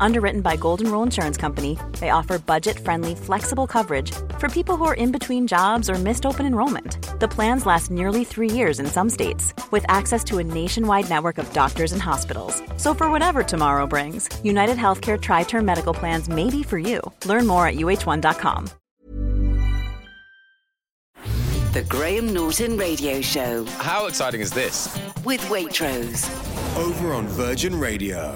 Underwritten by Golden Rule Insurance Company, they offer budget friendly, flexible coverage for people who are in between jobs or missed open enrollment. The plans last nearly three years in some states, with access to a nationwide network of doctors and hospitals. So, for whatever tomorrow brings, United Healthcare Tri Term Medical Plans may be for you. Learn more at uh1.com. The Graham Norton Radio Show How exciting is this? with Waitrose. Over on Virgin Radio.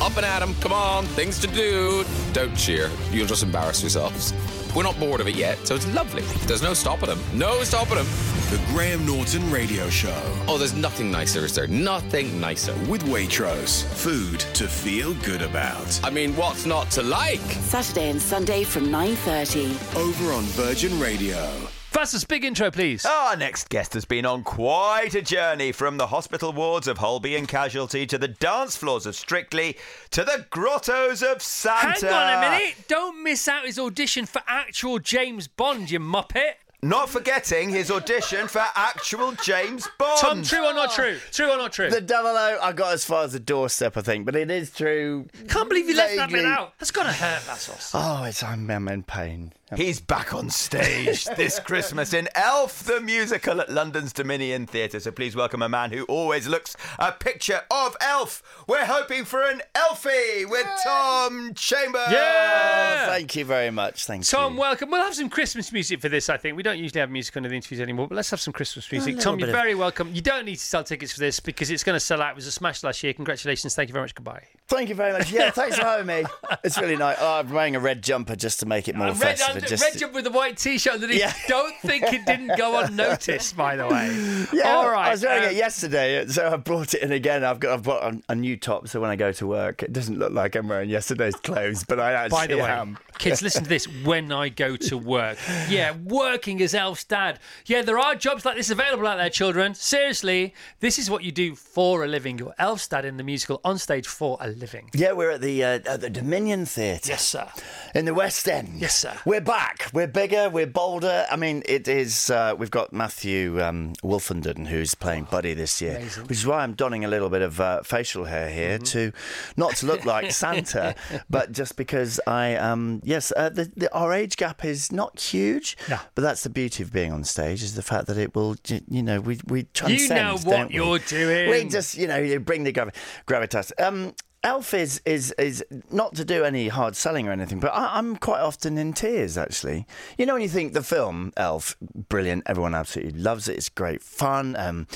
Up and at 'em, come on, things to do. Don't cheer, you'll just embarrass yourselves. We're not bored of it yet, so it's lovely. There's no stopping them. No stopping them. The Graham Norton Radio Show. Oh, there's nothing nicer, is there? Nothing nicer. With Waitrose. Food to feel good about. I mean, what's not to like? Saturday and Sunday from 9.30. Over on Virgin Radio. Fastest big intro, please. Our next guest has been on quite a journey from the hospital wards of Holby and Casualty to the dance floors of Strictly to the grottos of Santa. Hang on a minute. Don't miss out his audition for actual James Bond, you muppet. Not forgetting his audition for actual James Bond. Tom, true or not true? Oh. True or not true? The double O, I got as far as the doorstep, I think, but it is true. Can't believe you left that bit Vaguely. out. That's got to hurt, Vassos. Oh, it's I'm, I'm in pain. He's back on stage this Christmas in Elf the Musical at London's Dominion Theatre. So please welcome a man who always looks a picture of Elf. We're hoping for an Elfie with Tom Chambers. Yeah. Thank you very much. Thank Tom, you. Tom, welcome. We'll have some Christmas music for this, I think. We don't usually have music on the interviews anymore, but let's have some Christmas music. Tom, you're bit of- very welcome. You don't need to sell tickets for this because it's going to sell out. It was a smash last year. Congratulations. Thank you very much. Goodbye. Thank you very much. Yeah, thanks for having me. It's really nice. Oh, I'm wearing a red jumper just to make it more Uh, red, just- with a white t-shirt underneath. Yeah. Don't think it didn't go unnoticed, by the way. Yeah, All right. I was wearing um, it yesterday, so I brought it in again. I've got I've got a, a new top, so when I go to work, it doesn't look like I'm wearing yesterday's clothes, but I actually By the way, am. kids, listen to this. When I go to work, yeah, working as Elf's dad. Yeah, there are jobs like this available out there, children. Seriously, this is what you do for a living. You're Elf's dad in the musical on stage for a living. Yeah, we're at the uh, at the Dominion Theatre. Yes, sir. In the West End. Yes, sir. We're back. We're bigger. We're bolder. I mean, it is. Uh, we've got Matthew um, Wolfenden who's playing Buddy this year, Amazing. which is why I'm donning a little bit of uh, facial hair here Mm-hmm. to not to look like Santa, but just because I um yes, uh, the, the our age gap is not huge. No. But that's the beauty of being on stage is the fact that it will. You know, we we You know what we? you're doing. We just you know you bring the gravi- gravitas. Um, Elf is, is is not to do any hard selling or anything, but I, I'm quite often in tears actually. You know when you think the film Elf, brilliant, everyone absolutely loves it. It's great fun, um,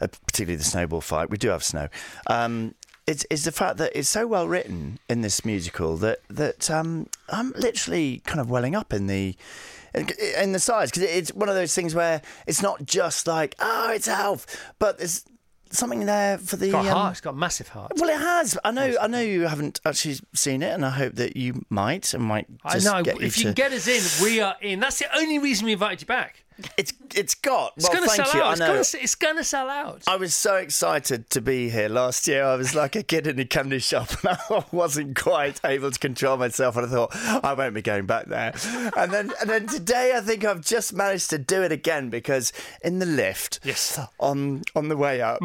uh, particularly the snowball fight. We do have snow. Um, it's, it's the fact that it's so well written in this musical that that um, I'm literally kind of welling up in the in the sides because it's one of those things where it's not just like oh it's Elf, but there's something there for the It's got a um, heart. It's got a massive heart. well, it has. I know. I know you haven't actually seen it, and I hope that you might and might I know. If you you to. can get us in, we are in. That's the only reason we invited you back. It's it's got. It's well, going to thank sell you. out. I It's know. going to, it's to sell out. I was so excited to be here last year. I was like a kid in a candy shop, and I wasn't quite able to control myself. And I thought I won't be going back there. And then, and then today, I think I've just managed to do it again because in the lift, Yes. on on the way up,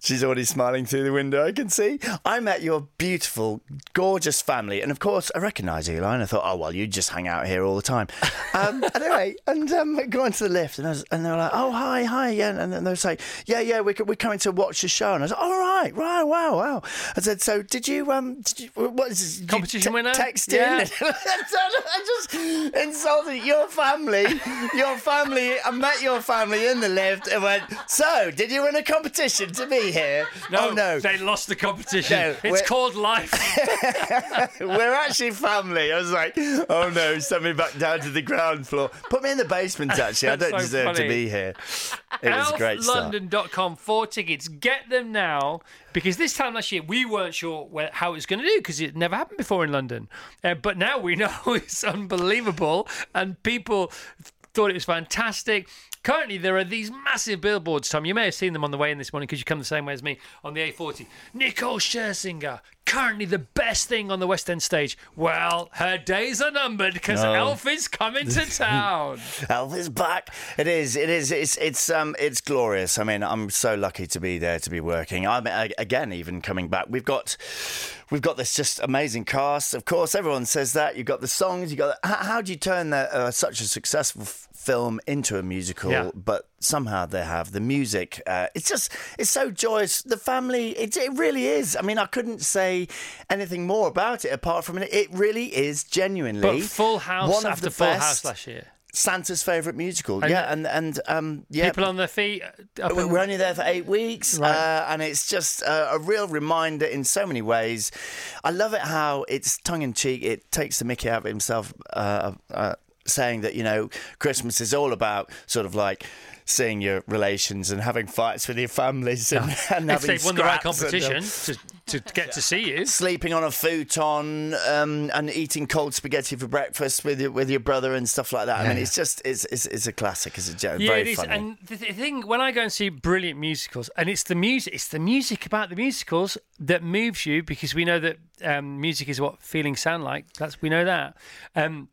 she's already smiling through the window. I can see. I met your beautiful, gorgeous family, and of course, I recognise Eli. And I thought, oh well, you just hang out here all the time. Um, anyway, and um, into the lift, and, I was, and they were like, oh hi, hi, yeah, and then they were saying, yeah, yeah, we're we're coming to watch the show, and I was like, all right, right, wow, wow. I said, so did you um, did you, what is this? Competition te- winner? Text Yeah. in. I just insulted your family. Your family. I met your family in the lift and went. So, did you win a competition to be here? No, oh no, they lost the competition. No, it's called life. we're actually family. I was like, oh no, send me back down to the ground floor. Put me in the basement. Actually, I don't So deserve funny. to be here. It was great start. ElfLondon.com for tickets. Get them now because this time last year we weren't sure where, how it was going to do because it never happened before in London. Uh, but now we know it's unbelievable and people thought it was fantastic. Currently, there are these massive billboards, Tom. You may have seen them on the way in this morning because you come the same way as me on the A40. Nicole Scherzinger, currently the best thing on the West End stage. Well, her days are numbered because No. Elf is coming to town. Elf is back. It is. It is. It's. It's. Um. It's glorious. I mean, I'm so lucky to be there to be working. I'm a- again even coming back. We've got. We've got this just amazing cast. Of course, everyone says that. You've got the songs. You got. How, how do you turn that uh, such a successful f- film into a musical? Yeah. But somehow they have the music. Uh, it's just. It's so joyous. The family. It. It really is. I mean, I couldn't say anything more about it apart from it. It really is genuinely. But Full House one of after the Full best- House last year. Santa's favourite musical. And- yeah, and and um, yeah. People on their feet. uh, Up we- in- we're only there for eight weeks, Right. uh, and it's just a, a real reminder in so many ways. I love it how it's tongue in cheek. It takes the Mickey out of himself, uh, uh, saying that you know Christmas is all about sort of like seeing your relations and having fights with your families and, and if having they've won the right and, uh, competition to, to get to see you. sleeping on a futon um, and eating cold spaghetti for breakfast with your, with your brother and stuff like that. I mean, it's just it's, it's, it's a classic. It's a joke. Yeah, very it is. funny. And the, the thing when I go and see brilliant musicals, and it's the music, it's the music about the musicals that moves you because we know that um, music is what feelings sound like. That's we know that. Um,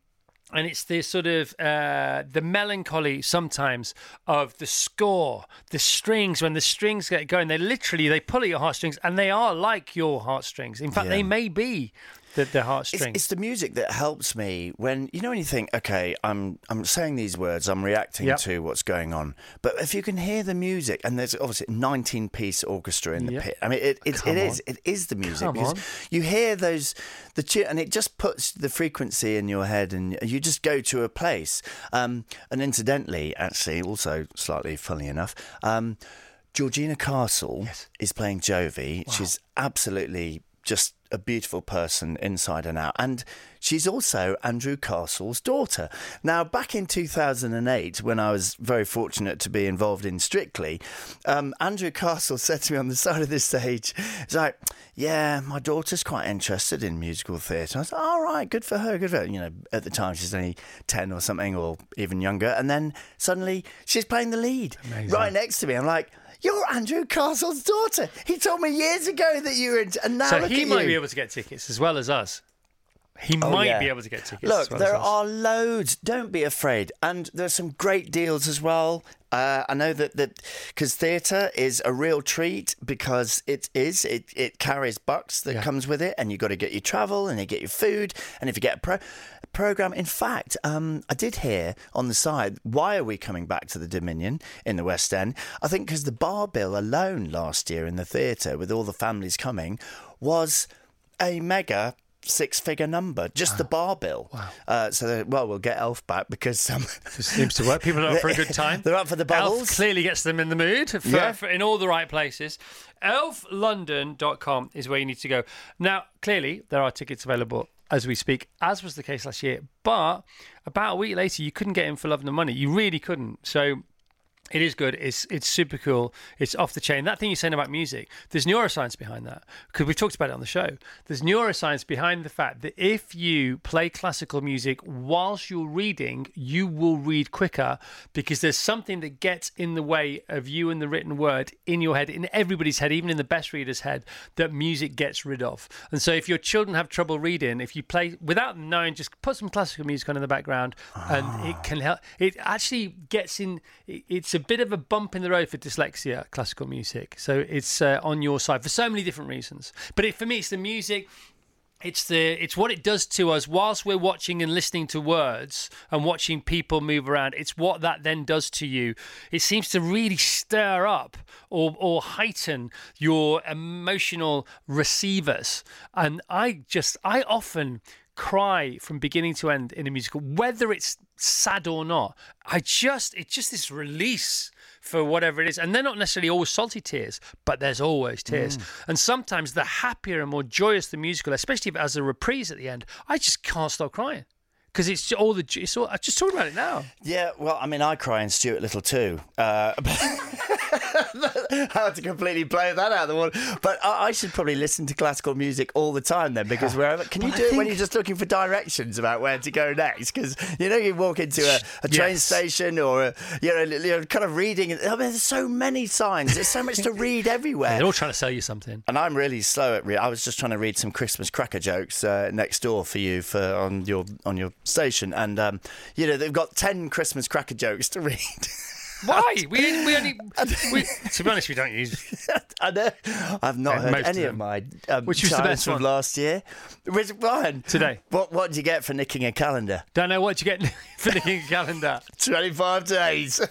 and it's the sort of uh, the melancholy sometimes of the score, the strings. When the strings get going, they literally they pull at your heartstrings, and they are like your heartstrings. In fact, they may be the, the heartstrings. it's the music that helps me when you know when you think, okay, I'm I'm saying these words, I'm reacting Yep. to what's going on. But if you can hear the music, and there's obviously a 19 piece orchestra in the Yep. pit. I mean, it it, it is it is the music Come because on. you hear those the tune, and it just puts the frequency in your head, and you just go to a place. Um, and incidentally, actually, also slightly funny enough. Um, Georgina Castle is playing Jovi. She's absolutely just a beautiful person inside and out. And she's also Andrew Castle's daughter. Now, back in 2008, when I was very fortunate to be involved in Strictly, um, Andrew Castle said to me on the side of the stage, he's like, yeah, my daughter's quite interested in musical theatre. I was like, all right, good for her, good for her. You know, at the time she's only 10 or something or even younger. And then suddenly she's playing the lead right next to me. I'm like, you're Andrew Castle's daughter. He told me years ago that you were, in, and now so he might you. be able to get tickets as well as us. He Oh, might yeah. be able to get tickets. Look, as well there are loads. Don't be afraid, and there's some great deals as well. Uh, I know that that because theatre is a real treat because it is it it carries bucks that Yeah. comes with it, and you got to get your travel and you get your food, and if you get a pro- program. In fact, um, I did hear on the side why are we coming back to the Dominion in the West End? I think because the bar bill alone last year in the theatre with all the families coming was a mega six figure number, just the bar bill. Wow. Uh, so, they- well, we'll get Elf back because um, It seems to work. People are up for a good time. They're up for the Elf clearly gets them in the mood for, Yeah. for- in all the right places. Elflondon.com is where you need to go. Now, clearly, there are tickets available as we speak, as was the case last year. But about a week later, you couldn't get in for love and money. You really couldn't. So it is good. It's it's super cool. It's off the chain. That thing you're saying about music, there's neuroscience behind that because we talked about it on the show. There's neuroscience behind the fact that if you play classical music whilst you're reading, you will read quicker because there's something that gets in the way of you and the written word in your head, in everybody's head, even in the best reader's head, that music gets rid of. And so if your children have trouble reading, if you play without them knowing, just put some classical music on in the background, and it ah. can help. It actually gets in. It's a bit of a bump in the road for dyslexia, classical music. So it's uh, on your side for so many different reasons. But it, for me, it's the music. It's the it's what it does to us whilst we're watching and listening to words and watching people move around. It's what that then does to you. It seems to really stir up or or heighten your emotional receivers. And I just I often cry from beginning to end in a musical, whether it's sad or not. I just it's just this release for whatever it is. And they're not necessarily always salty tears, but there's always tears. And sometimes the happier and more joyous the musical, especially if it has a reprise at the end, I just can't stop crying. Because it's all the it's all, I'm just talking about it now. Yeah, well, I mean, I cry in Stuart Little too. Uh, How to completely blow that out of the water. But I, I should probably listen to classical music all the time then, because wherever can you But I do it when you're just looking for directions about where to go next? Because you know you walk into a, a train Yes. station or a, you know you're kind of reading. I mean, there's so many signs. There's so much to read everywhere. They're all trying to sell you something. And I'm really slow at. Re- I was just trying to read some Christmas cracker jokes uh, next door for you for on your on your station, and um, you know they've got ten Christmas cracker jokes to read. Why? We, we only. We, to be honest, we don't use. I know. I've not Yeah, heard most of any of them. my um, Which was the best from one? last year. Which one? Today. What What do you get for nicking a calendar? Don't know what you get for the calendar. Twenty five days.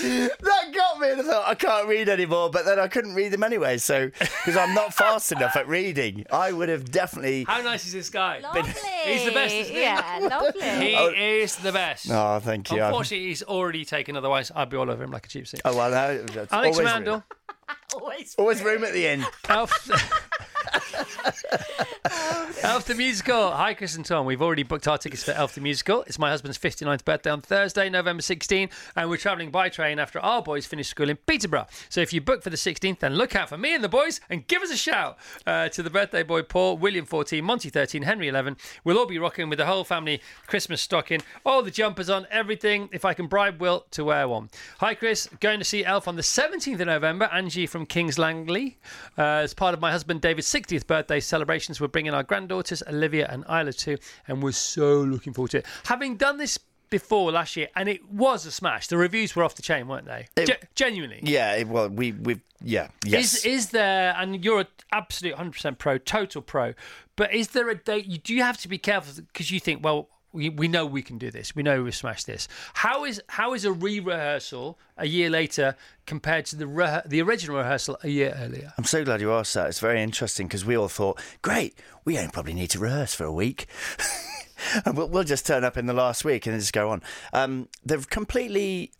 that got me, and I thought I can't read anymore. But then I couldn't read them anyway, so because I'm not fast enough at reading, I would have definitely. How nice is this guy? Lovely. He's the best, isn't he? Yeah, lovely. He is the best. Oh, thank you. Unfortunately, he's already taken. Otherwise, I'd be all over him like a cheap seat. Oh well, no, that's Alex always Mandel, room. Always. Always room at the end. Elf. Elf the Musical. Hi, Chris and Tom. We've already booked our tickets for Elf the Musical. It's my husband's 59th birthday on Thursday, November 16, and we're travelling by train after our boys finish school in Peterborough. So if you book for the 16th, then look out for me and the boys and give us a shout uh, to the birthday boy Paul, William 14, Monty 13, Henry 11. We'll all be rocking with the whole family Christmas stocking, all the jumpers on, everything. If I can bribe Will to wear one. Hi, Chris. Going to see Elf on the 17th of November. Angie from Kings Langley. Uh, as part of my husband David's 60th birthday celebrations, we're bringing our granddaughters Olivia and Isla too, and we're so looking forward to it. Having done this before last year, and it was a smash. The reviews were off the chain, weren't they? It- Ge- genuinely. Yeah, it- well, we we yeah yes. Is is there, and you're an absolute 100% pro, total pro, but is there a date? You do you have to be careful because you think, well, we, we know we can do this. We know we smash this. How is how is a re-rehearsal a year later compared to the re- the original rehearsal a year earlier? I'm so glad you asked that. It's very interesting because we all thought, great, we only probably need to rehearse for a week. and we'll, we'll just turn up in the last week and just go on. Um, they've completely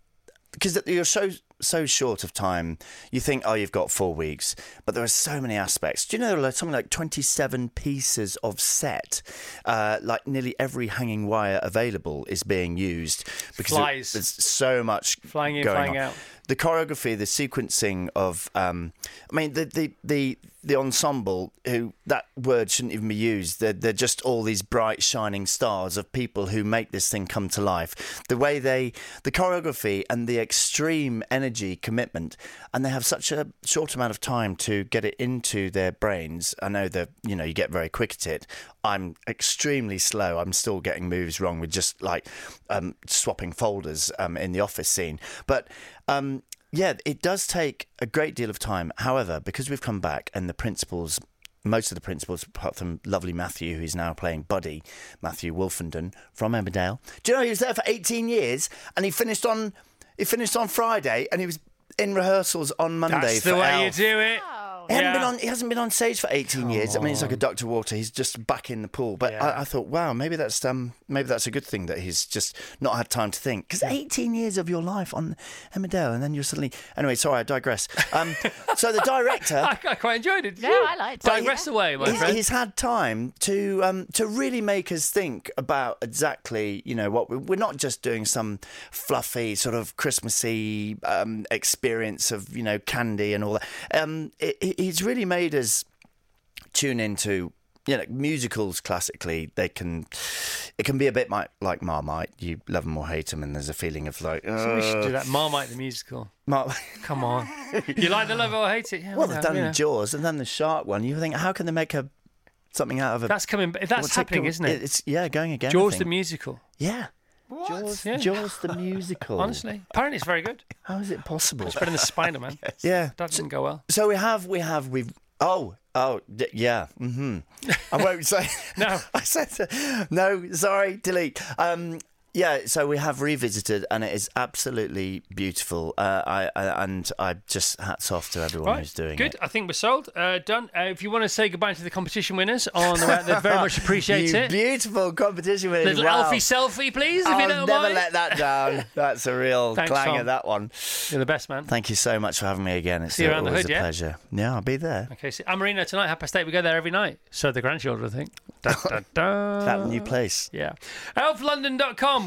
because you're so so short of time. You think, oh, you've got four weeks, but there are so many aspects. Do you know like something like 27 pieces of set? Uh, like nearly every hanging wire available is being used because Flies. there's so much Flying in, flying on. out. The choreography, the sequencing of, um, I mean, the, the the the ensemble. Who that word shouldn't even be used. They're they're just all these bright shining stars of people who make this thing come to life. The way they, the choreography and the extreme energy, commitment, and they have such a short amount of time to get it into their brains. I know that you know you get very quick at it. I'm extremely slow. I'm still getting moves wrong with just like um, swapping folders um, in the office scene. But um, yeah, it does take a great deal of time. However, because we've come back and the principals, most of the principals, apart from lovely Matthew, who's now playing Buddy, Matthew Wolfenden from Emmerdale. Do you know he was there for 18 years and he finished on he finished on Friday and he was in rehearsals on Monday That's for the way Elf. you do it. He, hadn't been on, he hasn't been on stage for 18 years. I mean, he's like a Dr. Water. He's just back in the pool. But Yeah. I, I thought, wow, maybe that's um, maybe that's a good thing that he's just not had time to think. Because 18 years of your life on Emmerdale, and then you're suddenly. Anyway, sorry, I digress. Um, so the director. I, I quite enjoyed it. No, I liked it. Digress away, my He's, friend. he's had time to um, to really make us think about exactly you know what we, we're not just doing some fluffy sort of Christmassy um, experience of you know candy and all that. Um, it, it- he's really made us tune into you know musicals. Classically, they can it can be a bit like, like Marmite. You love them or hate them, and there's a feeling of like So we should uh, do that. Marmite the musical. Mar- Come on. you like the love or hate it? Yeah, well, we they've done know. Jaws and then the shark one. You think how can they make a something out of it That's coming. That's happening, called? isn't it? It's yeah, going again. Jaws the musical. Yeah. Jaws, Yeah. Jaws the musical. Honestly, apparently it's very good. how is it possible? It's better than Spider Man. Yeah. That didn't go well. So we have, we have, we've. Oh, oh, d- yeah. Mm-hmm. I won't say. No. I said no. Sorry, delete. Um, yeah. So we have revisited, and it is absolutely beautiful. Uh, I, I and I just hats off to everyone Right, who's doing good. it. Good, I think we're sold. Uh, done. Uh, if you want to say goodbye to the competition winners on the they very much appreciate you it. Beautiful competition with Little wow. Alfie selfie, please, if you I'll don't never mind. let that down. That's a real Thanks, clanger. Tom. That one. You're the best man. Thank you so much for having me again. It's See you around the always hood, a yeah? pleasure. Yeah, I'll be there. Okay, so Amarino tonight, half past eight. We go there every night. So the grandchildren, I think. Da, da, da. That new place. Yeah. Elflondon.com.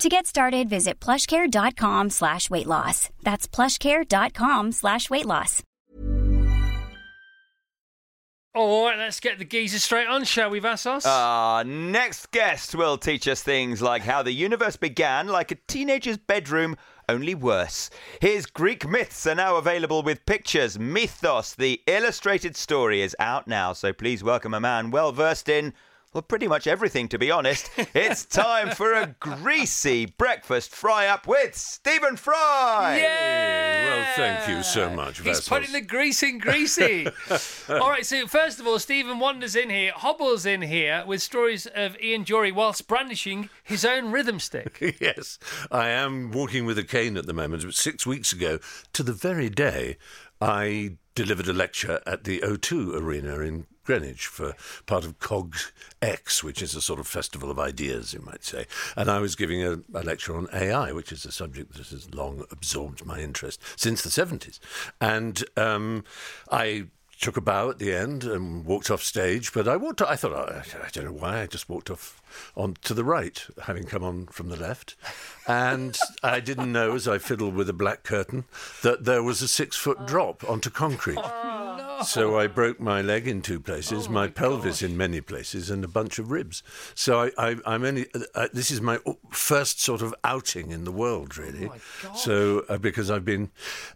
To get started, visit plushcare.com slash weight loss. That's plushcare.com slash weight loss. All right, let's get the geezer straight on, shall we, Vassos? Our next guest will teach us things like how the universe began like a teenager's bedroom, only worse. His Greek myths are now available with pictures. Mythos, the illustrated story, is out now, so please welcome a man well versed in. Well, pretty much everything, to be honest. It's time for a greasy breakfast fry up with Stephen Fry. yeah! Well, thank you so much, He's Vassos. putting the grease in greasy. All right, so first of all, Stephen Wanders in here, hobbles in here with stories of Ian Jory whilst brandishing his own rhythm stick. yes, I am walking with a cane at the moment. But Six weeks ago, to the very day, I delivered a lecture at the O2 Arena in Greenwich for part of COGS X, which is a sort of festival of ideas, you might say. And I was giving a, a lecture on AI, which is a subject that has long absorbed my interest since the 70s. And um, I took a bow at the end and walked off stage. But I walked. I thought I, I don't know why. I just walked off on to the right, having come on from the left, and I didn't know as I fiddled with a black curtain that there was a six foot drop onto concrete. So I broke my leg in two places, my, pelvis in many places, and a bunch of ribs. So I, I, I'm only. Uh, this is my first sort of outing in the world, really. So uh, because I've been,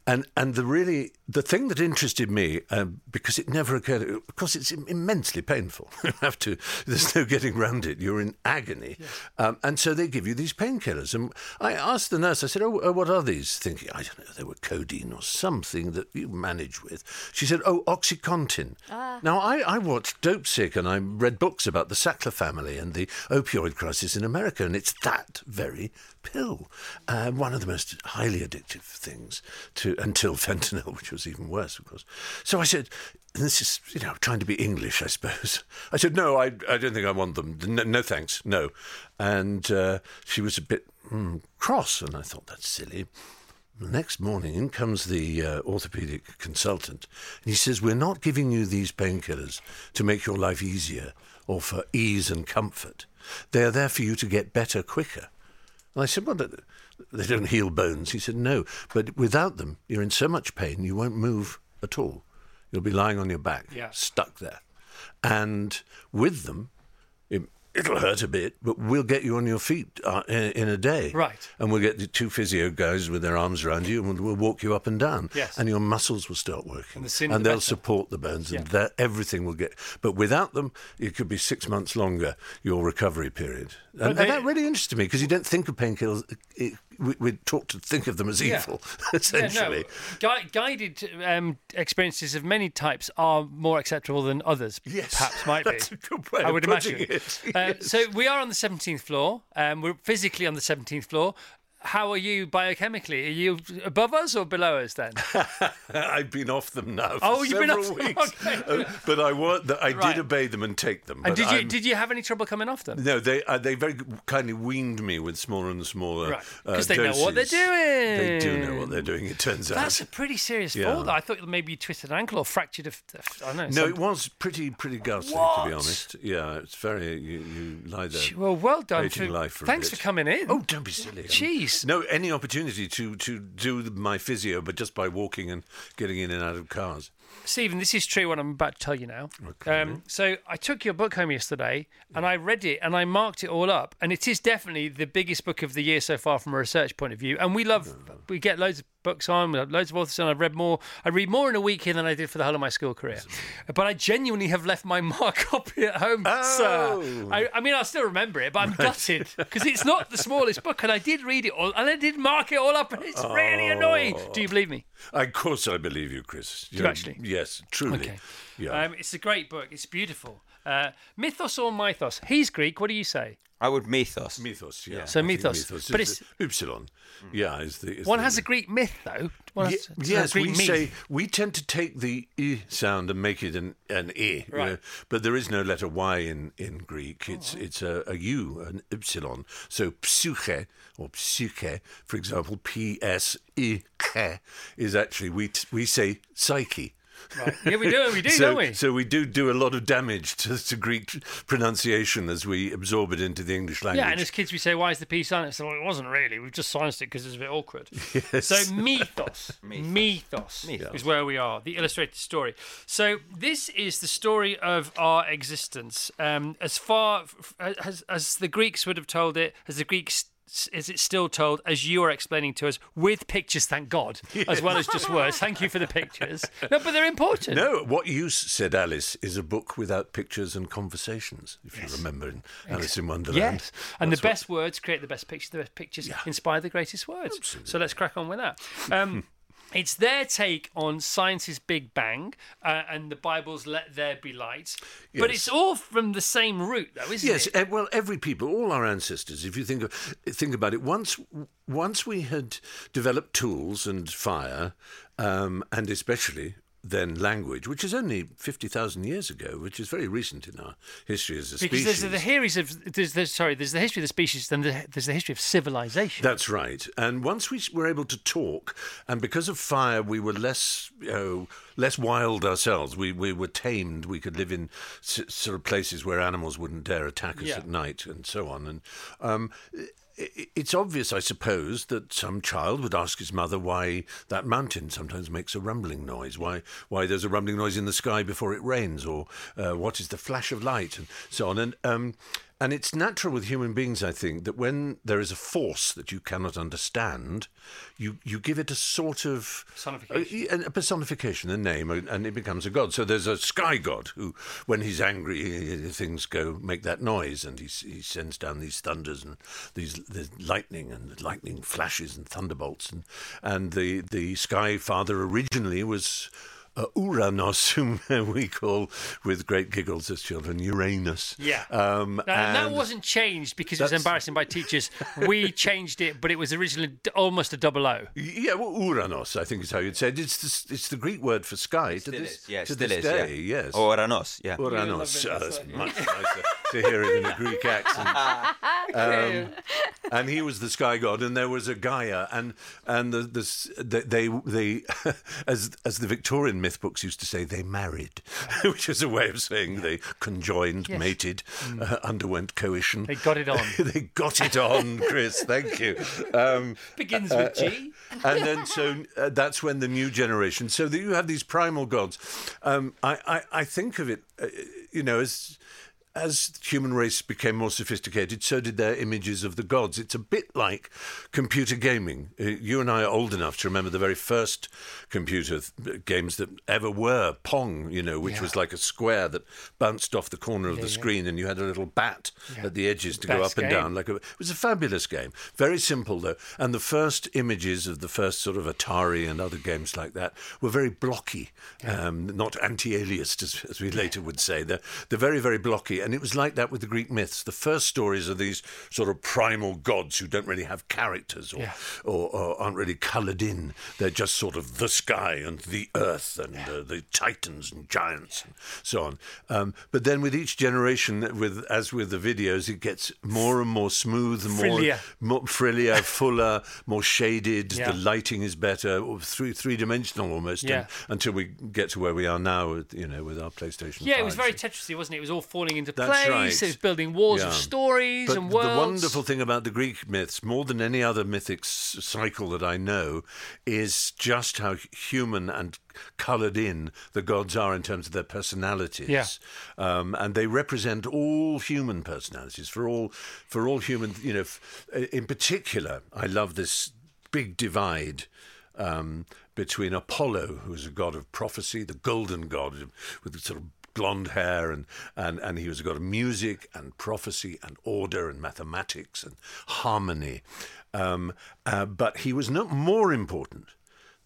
and and the really the thing that interested me um, because it never occurred. Of course, it's immensely painful. you have to. There's no getting round it. You're in agony, um, and so they give you these painkillers. And I asked the nurse. I said, "Oh, uh, what are these?" Thinking, I don't know, they were codeine or something that you manage with. She said, "Oh, OxyContin." Now, I, I watched Dopesick and I read books about the Sackler family and the opioid crisis in America, and it's that very pill. Uh, one of the most highly addictive things to until fentanyl, which was even worse, of course. So I said, this is, you know, trying to be English, I suppose. I said, no, I, I don't think I want them. No, no thanks, no. And uh, she was a bit mm, cross, and I thought, that's silly. The next morning, in comes the uh, orthopedic consultant, and he says, We're not giving you these painkillers to make your life easier or for ease and comfort. They are there for you to get better quicker. And I said, Well, they don't heal bones. He said, No, but without them, you're in so much pain, you won't move at all. You'll be lying on your back, Yeah. stuck there. And with them, it, it'll hurt a bit, but we'll get you on your feet uh, in, in a day. Right. And we'll get the two physio guys with their arms around you and we'll, we'll walk you up and down. Yes. And your muscles will start working. And the sooner the they'll better. support the bones and Yeah. that everything will get. But without them, it could be six months longer, your recovery period. And, they- and that really interested me because you don't think of painkillers. We, we're taught to think of them as evil, Yeah, essentially. no, gui- guided um, experiences of many types are more acceptable than others. Yes, perhaps might be. that's a good way I would imagine. it, Uh, so we are on the seventeenth floor. Um, we're physically on the seventeenth floor. How are you biochemically? Are you above us or below us then? I've been off them now for Oh, you've been several off them, weeks, okay. Uh, but I I Right. did obey them and take them. and did you I'm- did you have any trouble coming off them? No, they uh, they very kindly weaned me with smaller and smaller Right, uh, 'cause they know what they're doses. They do know what they're doing. It turns That's out. That's a pretty serious Yeah. fall. though. I thought maybe you twisted an ankle or fractured a. f- a f- I don't know. No, some- it was pretty pretty ghastly to be honest. Yeah, it's very you, you lie there. Well, well done. For, thanks for coming in. Oh, don't be silly. Um, Jeez. No, any opportunity to, to do my physio, but just by walking and getting in and out of cars. Stephen, this is true what I'm about to tell you now. Okay. Um, so I took your book home yesterday and I read it and I marked it all up. And it is definitely the biggest book of the year so far from a research point of view. And we love, we get loads of books on, we have loads of authors on. I've read more, I read more in a week here than I did for the whole of my school career. But I genuinely have left my mark copy at home, sir. Oh. I, I mean, I'll still remember it, but I'm gutted because it's not the smallest book. And I did read it all and I did mark it all up and it's really annoying. Do you believe me? Of course, I believe you, Chris. you actually? Yes, truly. Okay. Yeah. Um, it's a great book. It's beautiful. Uh, mythos or mythos? He's Greek. What do you say? I would mythos. mythos, yeah. So I think mythos. But it's the- Upsilon. Yeah, is the. Is One the- has a Greek myth, though. One has, does yes, Greek we myth. say we tend to take the i sound and make it an an i, you Right. know, but there is no letter y in, in Greek. Oh, It's it's a, a u, an epsilon. So psyche or psyche, for example, p s i k is actually we t- we say psyche. Right. Yeah, we do. We do, so, don't we? So we do do a lot of damage to, to Greek pronunciation as we absorb it into the English language. Yeah, and as kids we say, "Why is the P silent?" So well, it wasn't really. We've just silenced it because it's a bit awkward. Yes. So mythos, mythos, Mythos. is where we are. The illustrated story. So this is the story of our existence. Um, as far f- as as the Greeks would have told it, as the Greeks. Is it still told, as you are explaining to us, with pictures, thank God, as well as just words? Thank you for the pictures. No, but they're important. No, what you s- said, Alice, is a book without pictures and conversations. If you remember in Alice in Wonderland. Yes, and the That's what- best words create the best pictures. The best pictures inspire the greatest words. So let's crack on with that. Um, it's their take on science's Big Bang uh, and the Bible's "Let there be light," but it's all from the same root, though, isn't Yes, it? eh, well, every people, all our ancestors. If you think of, think about it, once once we had developed tools and fire, um, and especially then language, which is only fifty thousand years ago, which is very recent in our history as a Because species. Because there's the theories of there's, there's sorry, there's the history of the species, then there's the history of civilization. That's right. And once we were able to talk, and because of fire, we were less, you know, less wild ourselves. We we were tamed. We could live in s- sort of places where animals wouldn't dare attack us Yeah. at night, and so on. And um, it's obvious, I suppose, that some child would ask his mother why that mountain sometimes makes a rumbling noise, why why there's a rumbling noise in the sky before it rains, or uh, what is the flash of light, and so on. And um, and it's natural with human beings, I think, that when there is a force that you cannot understand, you, you give it a sort of Personification. a, a personification, a name, and it becomes a god. So there's a sky god who, when he's angry, things go make that noise, and he, he sends down these thunders and these the lightning and lightning flashes and thunderbolts, and and the the sky father originally was uh, Uranos, whom we call, with great giggles as children, Uranus. Yeah. Um, Now, and that wasn't changed because it was embarrassing by teachers. We changed it, but it was originally almost a double O. Yeah, well, Uranos, I think is how you'd say it. It's the, it's the Greek word for sky to Still this, is, yeah, to still this is, day. yeah. Yes. Oranos, yeah. Uranos. You love it, that's that's much nicer to hear it in a Greek accent. Um, and he was the sky god, and there was a Gaia, and and the, the s- they they, they as as the Victorian myth books used to say, they married, which is a way of saying they conjoined, Yes. mated, uh, underwent coition. They got it on. they got it on, Chris. Thank you. Um, Begins with G. and then so uh, that's when the new generation. So that you have these primal gods. Um, I, I I think of it, uh, you know, as as the human race became more sophisticated, so did their images of the gods. It's a bit like computer gaming. Uh, you and I are old enough to remember the very first computer th- games that ever were Pong, you know, which was like a square that bounced off the corner of the screen, and you had a little bat at the edges to go Best up and down. Like a, it was a fabulous game, very simple though. And the first images of the first sort of Atari and other games like that were very blocky, um, not anti-aliased as, as we later would say. They're they're very very blocky, and it was like that with the Greek myths. The first stories are these sort of primal gods who don't really have characters or or, or aren't really coloured in. They're just sort of the sky and the earth and uh, the titans and giants and so on. Um, but then with each generation, with as with the videos, it gets more and more smooth, more Frillier. more frillier, fuller, more shaded. Yeah. The lighting is better, three three dimensional almost. Yeah. and- until we get to where we are now, with, you know, with our PlayStation. Yeah, it was 5s. very Tetrisy, wasn't it? It was all falling into That's place. right. It was building walls of stories But and worlds. the wonderful thing about the Greek myths, more than any other mythic cycle that I know, is just how human and coloured in the gods are in terms of their personalities. Yeah. Um, and they represent all human personalities for all for all human. You know, f- in particular, I love this big divide. Um, between Apollo, who is a god of prophecy, the golden god with the sort of blonde hair, and, and, and he was a god of music and prophecy and order and mathematics and harmony. Um, uh, but he was not more important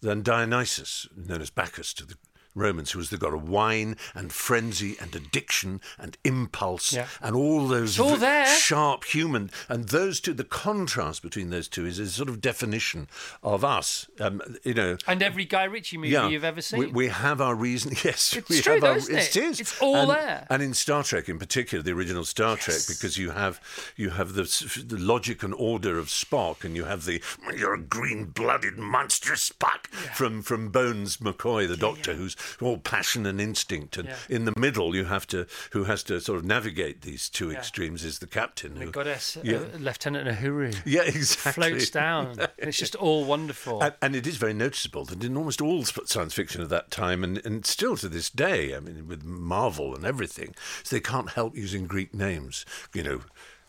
than Dionysus, known as Bacchus to the Romans, who was the god of wine and frenzy and addiction and impulse Yeah. and all those all v- there. sharp human. And those two, the contrast between those two is a sort of definition of us. Um, you know, And every Guy Ritchie movie yeah, you've ever seen. We, we have our reason. Yes, It's we true have though, our, isn't it? is. It's all and, there. And in Star Trek, in particular, the original Star Trek, because you have you have the the logic and order of Spock, and you have the you're a green-blooded monstrous Spock from from Bones McCoy, the Doctor, who's all passion and instinct, and Yeah. in the middle you have to who has to sort of navigate these two extremes is the captain. the who, goddess, Yeah. uh, Lieutenant Uhura. Yeah, exactly. Floats down. it's just all wonderful. And, and it is very noticeable that in almost all science fiction of that time, and, and still to this day, I mean, with Marvel and everything, so they can't help using Greek names. You know,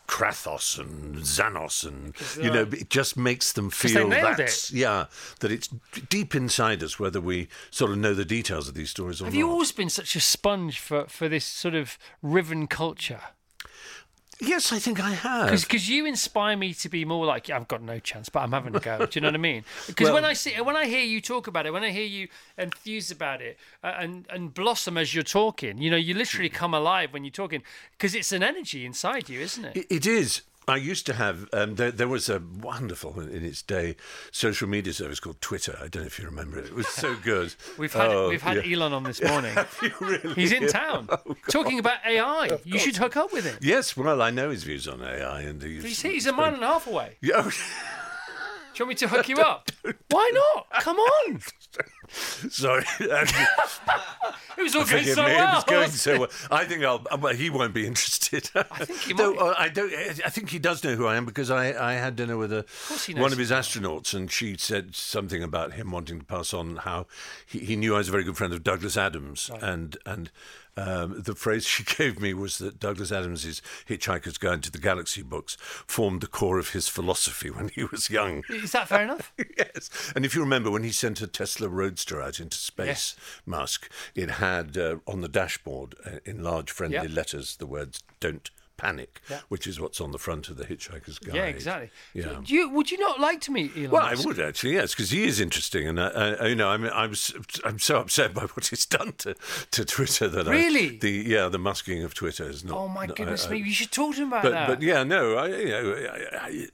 Kratos and Thanos, and you know, it just makes them feel that, it. yeah, that it's deep inside us, whether we sort of know the details of these stories or Have not. Have you always been such a sponge for, for this sort of riven culture? Yes, I think I have. Because you inspire me to be more like I've got no chance, but I'm having a go. Do you know what I mean? Because when I see when I hear you talk about it, when I hear you enthuse about it uh, and and blossom as you're talking, you know, you literally come alive when you're talking because it's an energy inside you, isn't it? It, it is. I used to have. Um, there, there was a wonderful in its day social media service called Twitter. I don't know if you remember it. It was so good. We've had Oh, we've had yeah. Elon on this morning. You really? He's in town talking about AI. You should hook up with him. Yes, well, I know his views on AI, and he's, He's, he's a mile and a half away. Yeah, Do you want me to hook you up? Why not? Come on. sorry. Um, It was all going so me, well. it was going so well. I think I'll. Well, he won't be interested. I think he might. uh, I don't. I think he does know who I am because I, I had dinner with a knows one of his astronauts, and she said something about him wanting to pass on how he, he knew I was a very good friend of Douglas Adams, and and. Um, the phrase she gave me was that Douglas Adams's Hitchhiker's Guide to the Galaxy books formed the core of his philosophy when he was young. Is that fair enough? yes. And if you remember, when he sent a Tesla Roadster out into space, Musk, it had uh, on the dashboard uh, in large friendly Yeah. letters the words "Don't panic," Yeah. which is what's on the front of the Hitchhiker's Guide. Yeah, exactly. Yeah. You, would you not like to meet Elon Well, I would actually, yes, because he is interesting, and uh, uh, you know, I'm I'm I'm so upset by what he's done to, to Twitter that I- Really? the yeah the musking of Twitter is not. Oh my no, goodness I- me! You should talk to him about but that. but yeah, no, I you know I, I, I,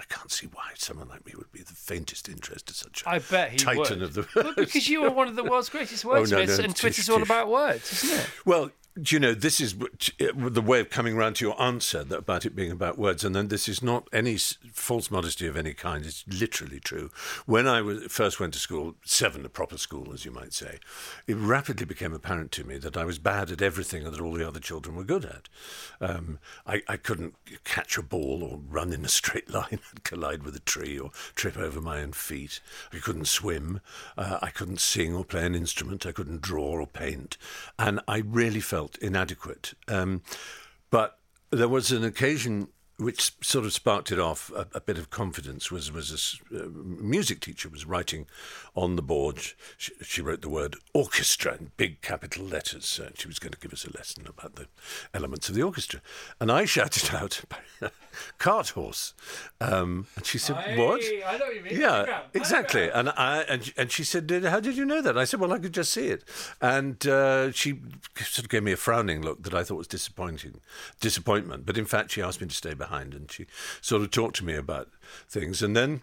I can't see why someone like me would be the faintest interest in such a I bet he titan would. of the But because you are one of the world's greatest Oh, no, wordsmiths, no, and Twitter's all about words, isn't it? Well, do you know, this is the way of coming round to your answer about it being about words, and then this is not any false modesty of any kind. It's literally true. When I was, first went to school, seven, a proper school, as you might say, it rapidly became apparent to me that I was bad at everything that all the other children were good at. Um, I, I couldn't catch a ball or run in a straight line and collide with a tree or trip over my own feet. I couldn't swim. Uh, I couldn't sing or play an instrument. I couldn't draw or paint. And I really felt inadequate. Um, but there was an occasion which sort of sparked it off a, a bit of confidence was was a uh, music teacher was writing on the board she, she wrote the word orchestra in big capital letters uh, she was going to give us a lesson about the elements of the orchestra and I shouted out cart horse um, and she said what I know what you mean. yeah, exactly. And I and and she said, "How did you know that?" I said, "Well, I could just see it." And uh, she sort of gave me a frowning look that I thought was disappointing, disappointment. But in fact, she asked me to stay behind, and she sort of talked to me about things. And then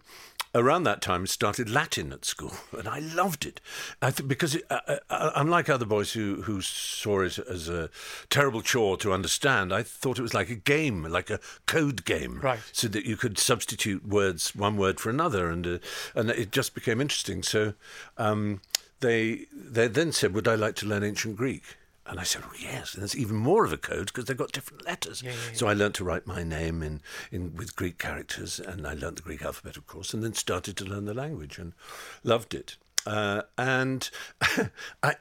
around that time, started Latin at school, and I loved it. I th- because it, uh, uh, unlike other boys who who saw it as a terrible chore to understand, I thought it was like a game, like a code game, Right. so that you could substitute words, one word for another, and uh, and it just became interesting. So um, they they then said, "Would I like to learn ancient Greek?" And I said, "Oh yes." And there's even more of a code because they've got different letters. So I learned to write my name in, in with Greek characters, and I learned the Greek alphabet, of course, and then started to learn the language and loved it. Uh, and I,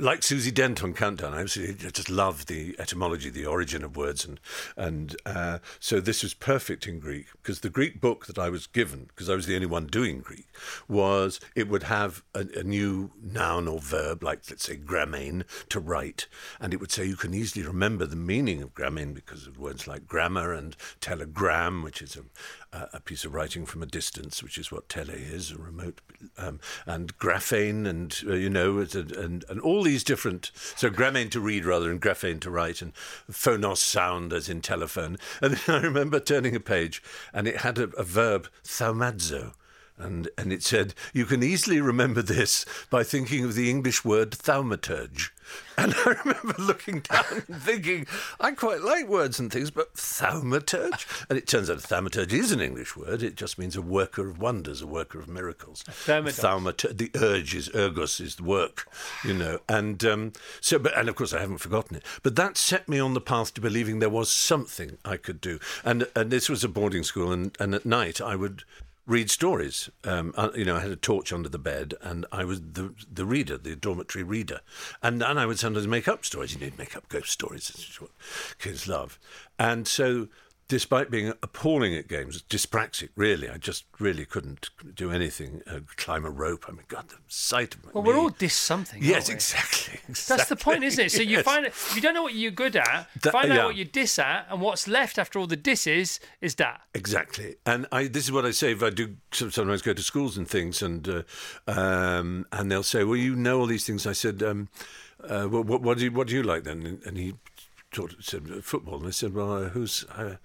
like Susie Dent on Countdown, I absolutely just love the etymology, the origin of words, and and uh, so this was perfect in Greek because the Greek book that I was given, because I was the only one doing Greek, was it would have a, a new noun or verb, like let's say grammain, to write, and it would say you can easily remember the meaning of grammain because of words like grammar and telegram, which is a, a piece of writing from a distance, which is what tele is, a remote, um, and graphane, and uh, you know, it's a- and and all these different. So graphane to read rather than graphane to write, and phonos sound as in telephone. And I remember turning a page, and it had a, a verb thaumazo. And, and it said, you can easily remember this by thinking of the English word thaumaturge. And I remember looking down and thinking, I quite like words and things, but thaumaturge? And it turns out thaumaturge is an English word. It just means a worker of wonders, a worker of miracles. Thaumaturge, the urge is ergos, is the work, you know. And um, so, but, and of course, I haven't forgotten it. But that set me on the path to believing there was something I could do. And, and this was a boarding school, and, and at night I would read stories. Um, uh, you know, I had a torch under the bed, and I was the the reader, the dormitory reader, and and I would sometimes make up stories. You need make up ghost stories. It's what kids love, and so. Despite being appalling at games, dyspraxic, really, I just really couldn't do anything. Uh, climb a rope. I mean, God, the sight of my Well, we're all dis something. Yes, we? exactly, That's the point, isn't it? So you find it, you don't know what you're good at, That- find out yeah. what you're dis at, and what's left after all the disses is that. Exactly, and I. This is what I say if I do sometimes go to schools and things, and uh, um, and they'll say, "Well, you know all these things." I said, um, uh, what, "What do you what do you like then?" And he said "Uh, football, and they said, "Well, uh, who's uh,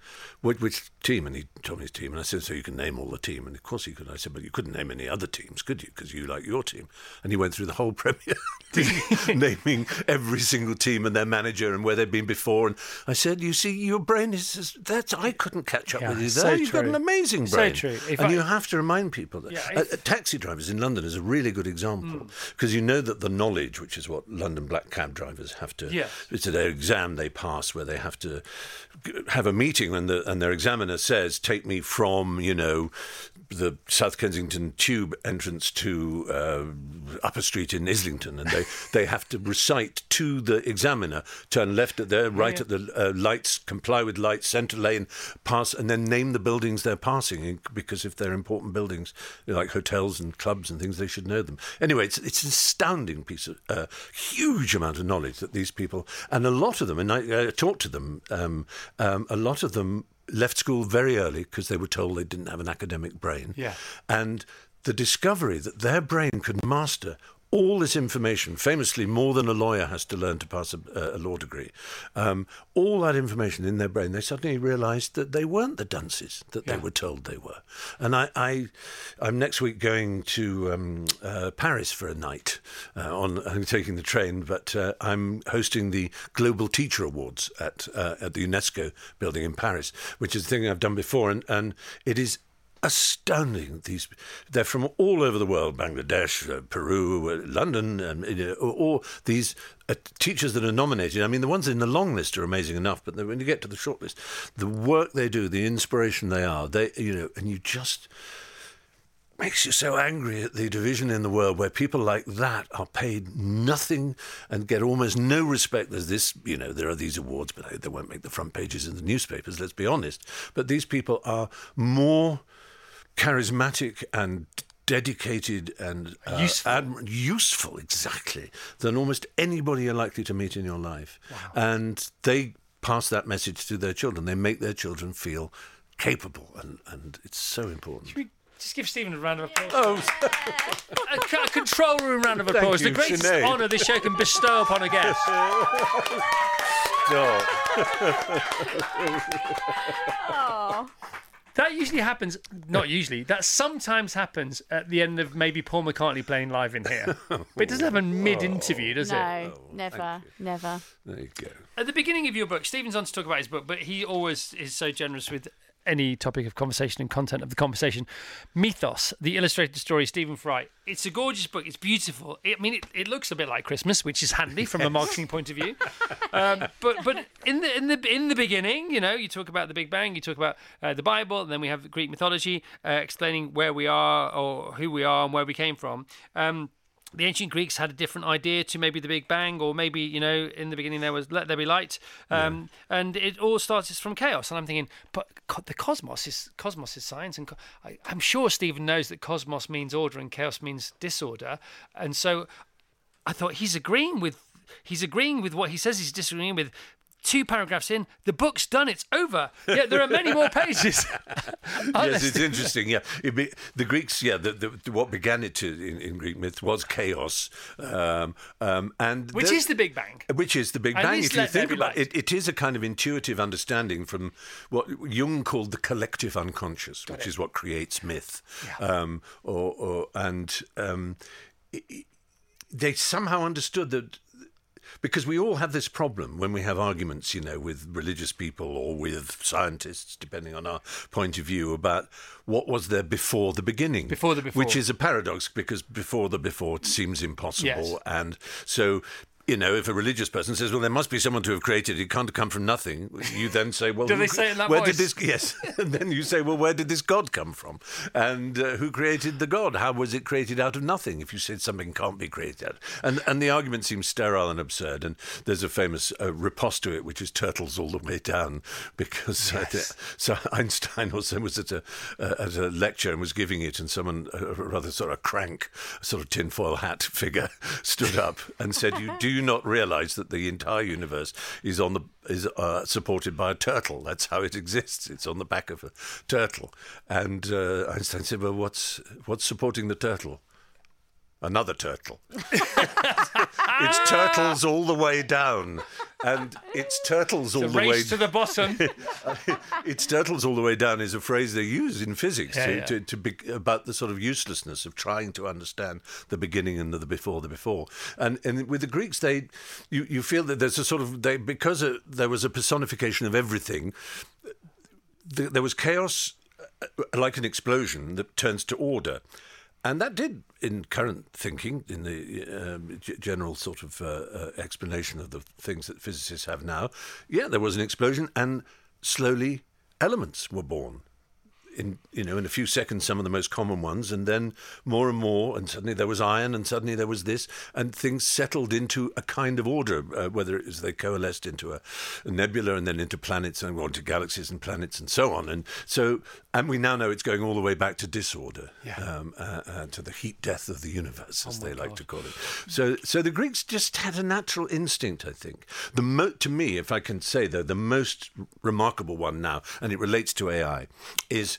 which, which team?" And he told me his team, and I said, "So you can name all the team?" And of course he could. I said, "But you couldn't name any other teams, could you? Because you like your team." And he went through the whole Premier naming every single team and their manager and where they'd been before. And I said, "You see, your brain is that's I couldn't catch up Yeah, with you so there. You've got an amazing brain. So true. If and I- you have to remind people that Yeah, uh, if- uh, taxi drivers in London is a really good example because you know that the knowledge, which is what London black cab drivers have to, Yeah. it's their exam they pass where they have to have a meeting and the and their examiner says, take me from you know the South Kensington Tube entrance to uh, Upper Street in Islington, and they, they have to recite to the examiner, turn left at there, right at the uh, lights, comply with lights, centre lane, pass, and then name the buildings they're passing, in- because if they're important buildings like hotels and clubs and things, they should know them. Anyway, it's it's an astounding piece of uh, huge amount of knowledge that these people, and a lot of them, and I, I talked to them, um, um, a lot of them left school very early because they were told they didn't have an academic brain. Yeah. And the discovery that their brain could master all this information, famously more than a lawyer has to learn to pass a, a law degree, um, all that information in their brain, they suddenly realised that they weren't the dunces that they were told they were. And I, I, I'm next week going to um, uh, Paris for a night. Uh, on I'm taking the train, but uh, I'm hosting the Global Teacher Awards at uh, at the UNESCO building in Paris, which is a thing I've done before, and, and it is astounding. These they're from all over the world: Bangladesh, uh, Peru, uh, London, know, all, these uh, teachers that are nominated. I mean, the ones in the long list are amazing enough, but when you get to the short list, the work they do, the inspiration they are, they you know, and you just makes you so angry at the division in the world where people like that are paid nothing and get almost no respect. There's this, you know, there are these awards, but they won't make the front pages in the newspapers, let's be honest. But these people are more charismatic and dedicated and uh, Useful. adm- useful, exactly, than almost anybody you're likely to meet in your life. And they pass that message to their children. They make their children feel capable, and, and it's so important. Should we just give Stephen a round of applause. Oh, a, c- a control room round of applause. you, the greatest Sinead. honour this show can bestow upon a guest. That usually happens, not usually, that sometimes happens at the end of maybe Paul McCartney playing live in here. But it doesn't happen mid interview, does it? No, oh, never, never. there you go. At the beginning of your book, Stephen's on to talk about his book, but he always is so generous with any topic of conversation and content of the conversation. Mythos, the illustrated story, Stephen Fry. It's a gorgeous book. It's beautiful. I mean, it, it looks a bit like Christmas, which is handy from a marketing point of view. Um, but but in the in the in the beginning, you know, you talk about the Big Bang, you talk about uh, the Bible, and then we have Greek mythology uh, explaining where we are or who we are and where we came from. Um, the ancient Greeks had a different idea to maybe the Big Bang, or maybe you know in the beginning there was let there be light, um, and it all starts from chaos. And I'm thinking, but co- the cosmos is cosmos is science, and co- I, I'm sure Stephen knows that cosmos means order and chaos means disorder, and so I thought he's agreeing with he's agreeing with what he says he's disagreeing with two paragraphs in, the book's done, it's over. Yeah, there are many more pages. yes, it's interesting. Yeah, It be, the Greeks. Yeah, the, the, what began it to, in, in Greek myth was chaos, um, um, and Which the- is the Big Bang. Which is the Big And Bang. If you think about it, it is a kind of intuitive understanding from what Jung called the collective unconscious, which is what creates myth. Um, or, or and um, i- i- they somehow understood that because we all have this problem when we have arguments, you know, with religious people or with scientists, depending on our point of view, about what was there before the beginning. Before the before. Which is a paradox because before the before seems impossible. Yes. And so. You know, if a religious person says, "Well, there must be someone to have created it; it can't come from nothing," you then say, "Well, Do who they say it in that where voice? did this?" Yes, and then you say, "Well, where did this God come from? And uh, who created the God? How was it created out of nothing?" If you said something can't be created, out. and and the argument seems sterile and absurd. And there's a famous uh, riposte to it, which is turtles all the way down, because uh, so Einstein also was at a uh, at a lecture and was giving it, and someone, a rather sort of crank, sort of tinfoil hat figure, stood up and said, "You do you not realise that the entire universe is on the is uh, supported by a turtle? That's how it exists. It's on the back of a turtle." And uh, Einstein said, "Well, what's what's supporting the turtle?" Another turtle. it's turtles all the way down, and it's turtles all The the way race to the bottom. it's turtles all the way down is a phrase they use in physics Yeah, to, yeah. To, to be, about the sort of uselessness of trying to understand the beginning and the before the before. And and with the Greeks, they you, you feel that there's a sort of they because uh there was a personification of everything. th- there was chaos uh, like an explosion that turns to order. And that did, in current thinking, in the um, g- general sort of uh, uh, explanation of the things that physicists have now, yeah, there was an explosion, and slowly elements were born. In you know, in a few seconds, some of the most common ones, and then more and more, and suddenly there was iron, and suddenly there was this, and things settled into a kind of order. Uh, whether it is they coalesced into a, a nebula, and then into planets, and on to galaxies and planets, and so on. And so, and we now know it's going all the way back to disorder, um, uh, uh, to the heat death of the universe, as they like to call it. So, so the Greeks just had a natural instinct, I think. The mo- to me, if I can say though, the most remarkable one now, and it relates to AI, is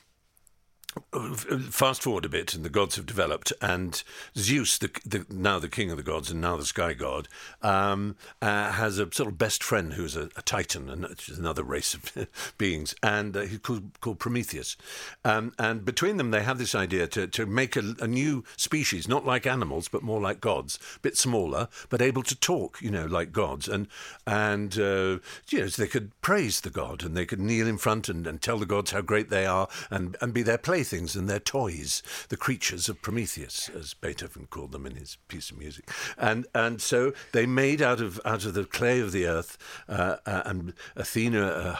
fast forward a bit, and the gods have developed, and Zeus, the, the now the king of the gods and now the sky god, um, uh, has a sort of best friend who's a, a titan, and another race of beings, and uh, he's called, called Prometheus. Um, and between them, they have this idea to, to make a, a new species, not like animals, but more like gods, a bit smaller, but able to talk, you know, like gods, and and uh, you know, so they could praise the god, and they could kneel in front and, and tell the gods how great they are, and and be their playthings and their toys, the creatures of Prometheus, as Beethoven called them in his piece of music. And and so they made out of out of the clay of the earth, uh, uh, and Athena, uh,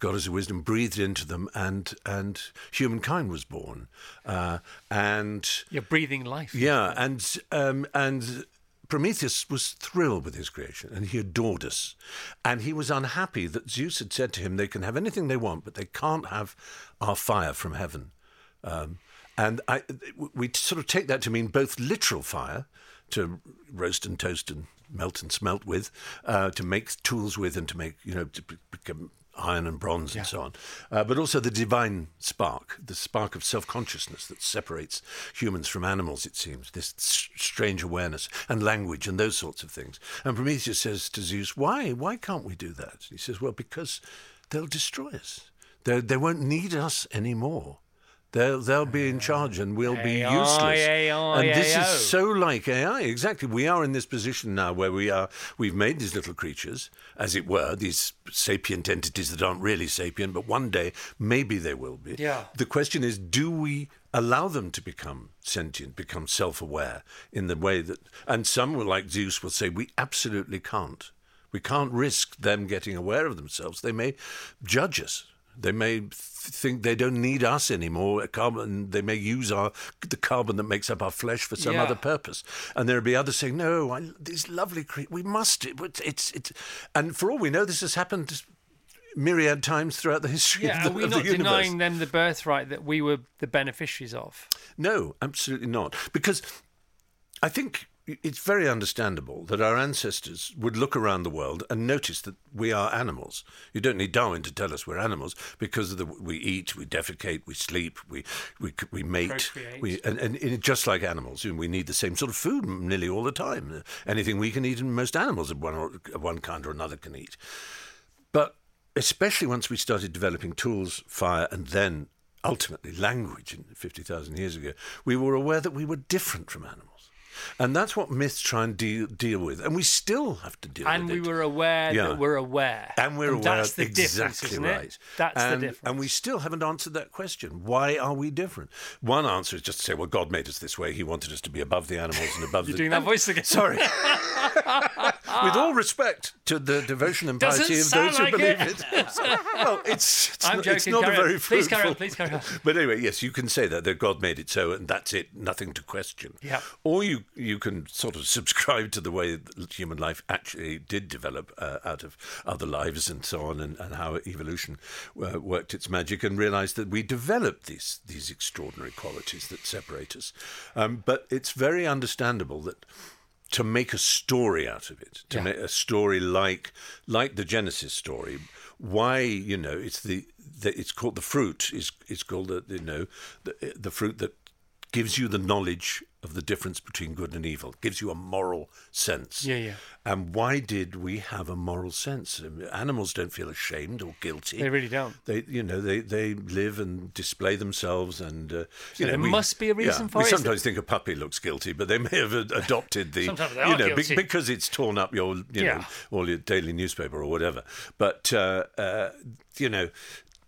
goddess of wisdom, breathed into them, and and humankind was born. Uh, and You're breathing life. yeah, and um, and Prometheus was thrilled with his creation, and he adored us, and he was unhappy that Zeus had said to him, "They can have anything they want, but they can't have our fire from heaven." Um, and I, we sort of take that to mean both literal fire, to roast and toast and melt and smelt with, uh, to make tools with, and to make you know to become iron and bronze and so on, uh, but also the divine spark, the spark of self-consciousness that separates humans from animals. It seems this s- strange awareness and language and those sorts of things. And Prometheus says to Zeus, "Why? Why can't we do that?" He says, "Well, because they'll destroy us. They they won't need us anymore." They'll, they'll be in charge and we'll be useless. AI, and this AI. is so like AI. Exactly. We are in this position now where we are, we've made these little creatures, as it were, these sapient entities that aren't really sapient, but one day maybe they will be. Yeah. The question is do we allow them to become sentient, become self aware in the way that. And some, like Zeus, will say, we absolutely can't. We can't risk them getting aware of themselves. They may judge us. They may th- think they don't need us anymore. Carbon. They may use our the carbon that makes up our flesh for some Yeah. other purpose. And there'll be others saying, "No, I, these lovely creatures. we must." It, it's it's. And for all we know, this has happened myriad times throughout the history Yeah, of the, are we not universe. denying them the birthright that we were the beneficiaries of? No, absolutely not. Because I think it's very understandable that our ancestors would look around the world and notice that we are animals. You don't need Darwin to tell us we're animals because of the, we eat, we defecate, we sleep, we we, we mate, Procreate. we and, and just like animals, we need the same sort of food nearly all the time. Anything we can eat, and most animals of one or of one kind or another can eat. But especially once we started developing tools, fire, and then ultimately language in 50,000 years ago, we were aware that we were different from animals. And that's what myths try and deal, deal with. And we still have to deal and with we it. were aware Yeah. that we're aware. And we're aware That's the exactly difference, isn't right. it? That's and, the difference. And we still haven't answered that question. Why are we different? One answer is just to say, well, God made us this way. He wanted us to be above the animals and above the. You're doing that voice again. Sorry. With all respect to the devotion and piety of those who like believe it. it. well, it's, it's I'm not, it's not a very Please carry on, please carry on. But anyway, yes, you can say that that God made it so, and that's it. Nothing to question. Yeah. Or you you can sort of subscribe to the way that human life actually did develop uh, out of other lives and so on, and, and how evolution uh, worked its magic, and realize that we developed these these extraordinary qualities that separate us. Um, but it's very understandable that to make a story out of it, to Yeah. make a story like like the Genesis story. Why you know it's the, the it's called the fruit is it's called the you know the, the fruit that gives you the knowledge of the difference between good and evil, gives you a moral sense. Yeah, yeah. And why did we have a moral sense? Animals don't feel ashamed or guilty. They really don't. They, you know, they, they live and display themselves, and uh, you So know, there we- must be a reason yeah, for we it. Is sometimes think a puppy looks guilty, but they may have adopted the, you know, be- because it's torn up your, you know, Yeah. all your daily newspaper or whatever. But uh, uh, you know,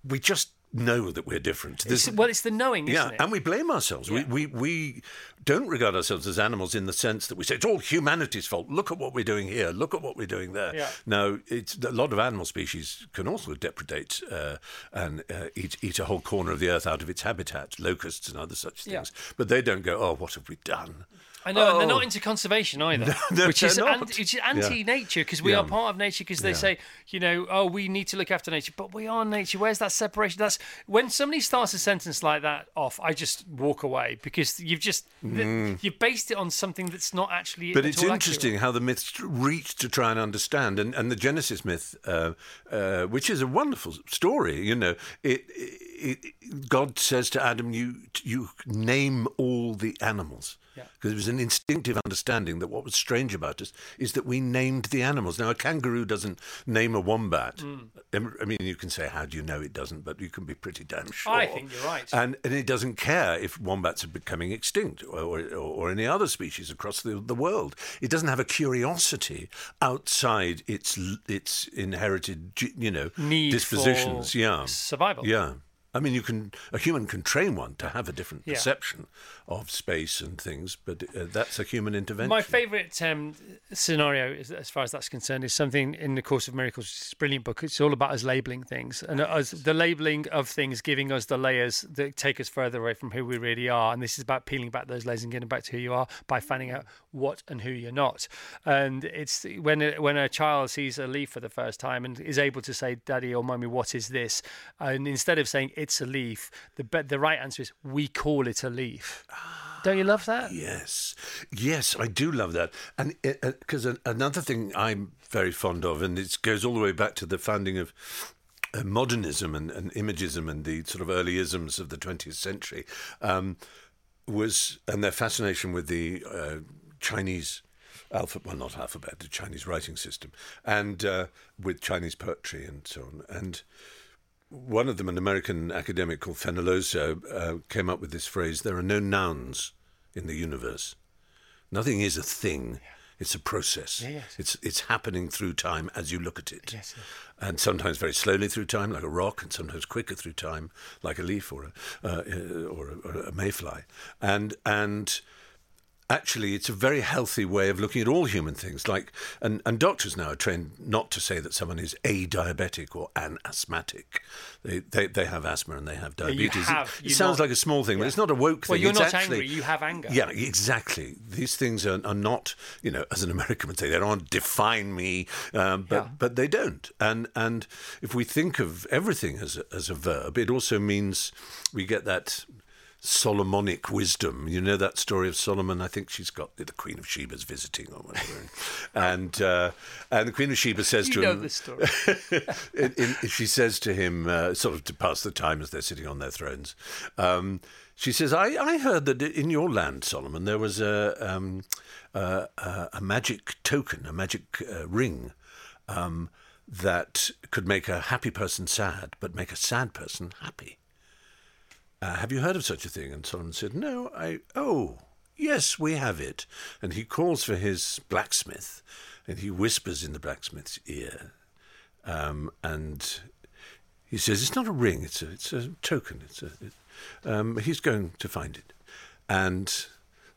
we just know that we're different. It's, well, it's the knowing, isn't yeah, it? and we blame ourselves. We, we we don't regard ourselves as animals in the sense that we say it's all humanity's fault. Look at what we're doing here. Look at what we're doing there. Yeah. No, it's a lot of animal species can also depredate uh, and uh, eat eat a whole corner of the earth out of its habitat, locusts and other such Yeah. things. But they don't go, oh, what have we done? I know, and they're Oh. not into conservation either, No, which is they're not. anti, which is anti-nature because we Yeah. are part of nature. Because they Yeah. say, you know, oh, we need to look after nature, but we are nature. Where's that separation? That's when somebody starts a sentence like that off. I just walk away because you've just Mm. you've based it on something that's not actually. But at it's all interesting how the myths reach to try and understand, and, and the Genesis myth, uh, uh, which is a wonderful story. You know, it, it, God says to Adam, "You you name all the animals." Yeah. Because it was an instinctive understanding that what was strange about us is that we named the animals. Now, a kangaroo doesn't name a wombat. Mm. I mean, you can say, how do you know it doesn't? But you can be pretty damn sure. I think you're right. And, and it doesn't care if wombats are becoming extinct or, or, or any other species across the, the world. It doesn't have a curiosity outside its its inherited, you know, Need dispositions. yeah, survival. Yeah. I mean, you can a human can train one to have a different Yeah. perception of space and things, but uh, that's a human intervention. My favourite um, scenario, is, as far as that's concerned, is something in the Course of Miracles. It's a brilliant book. It's all about us labelling things and us the labelling of things, giving us the layers that take us further away from who we really are. And this is about peeling back those layers and getting back to who you are by finding out what and who you're not. And it's when a, when a child sees a leaf for the first time and is able to say, "Daddy or Mummy, what is this?" and instead of saying it's a leaf, the be- the right answer is we call it a leaf. Don't you love that? Yes, yes, I do love that, and because another thing I'm very fond of, and it goes all the way back to the founding of uh, modernism and, and imagism and the sort of early isms of the 20th century, um, was and their fascination with the uh, Chinese alphabet, well, not alphabet, the Chinese writing system, and uh, with Chinese poetry and so on, and one of them, an American academic called Fenollosa, uh, came up with this phrase there are no nouns in the universe. Nothing is a thing. It's a process. Yeah, yes. It's it's happening through time as you look at it, Yes, yes. and sometimes very slowly through time, like a rock, and sometimes quicker through time, like a leaf or a uh, or, a, or a mayfly, and and actually it's a very healthy way of looking at all human things like and, and doctors now are trained not to say that someone is a diabetic or an asthmatic they, they, they have asthma and they have Yeah, you diabetes have- it, sounds not- like a small thing but it's not a woke thing. Well, you're it's not actually, angry, you have anger. yeah exactly these things are, are not you know as an american would say they don't define me um, but Yeah. but they don't and and if we think of everything as a, as a verb it also means we get that Solomonic wisdom. You know that story of Solomon? I think she's got the Queen of Sheba's visiting or whatever. and uh, and the Queen of Sheba says You to know him, this story. in, in, she says to him, uh, sort of to pass the time as they're sitting on their thrones, um, she says, I, I heard that in your land, Solomon, there was a, um, uh, a magic token, a magic uh, ring um, that could make a happy person sad, but make a sad person happy. Uh, have you heard of such a thing? And Solomon said, No, I. Oh, yes, we have it. And he calls for his blacksmith, and he whispers in the blacksmith's ear, um, and he says, "It's not a ring. It's a it's a token. It's a." It, um, he's going to find it, and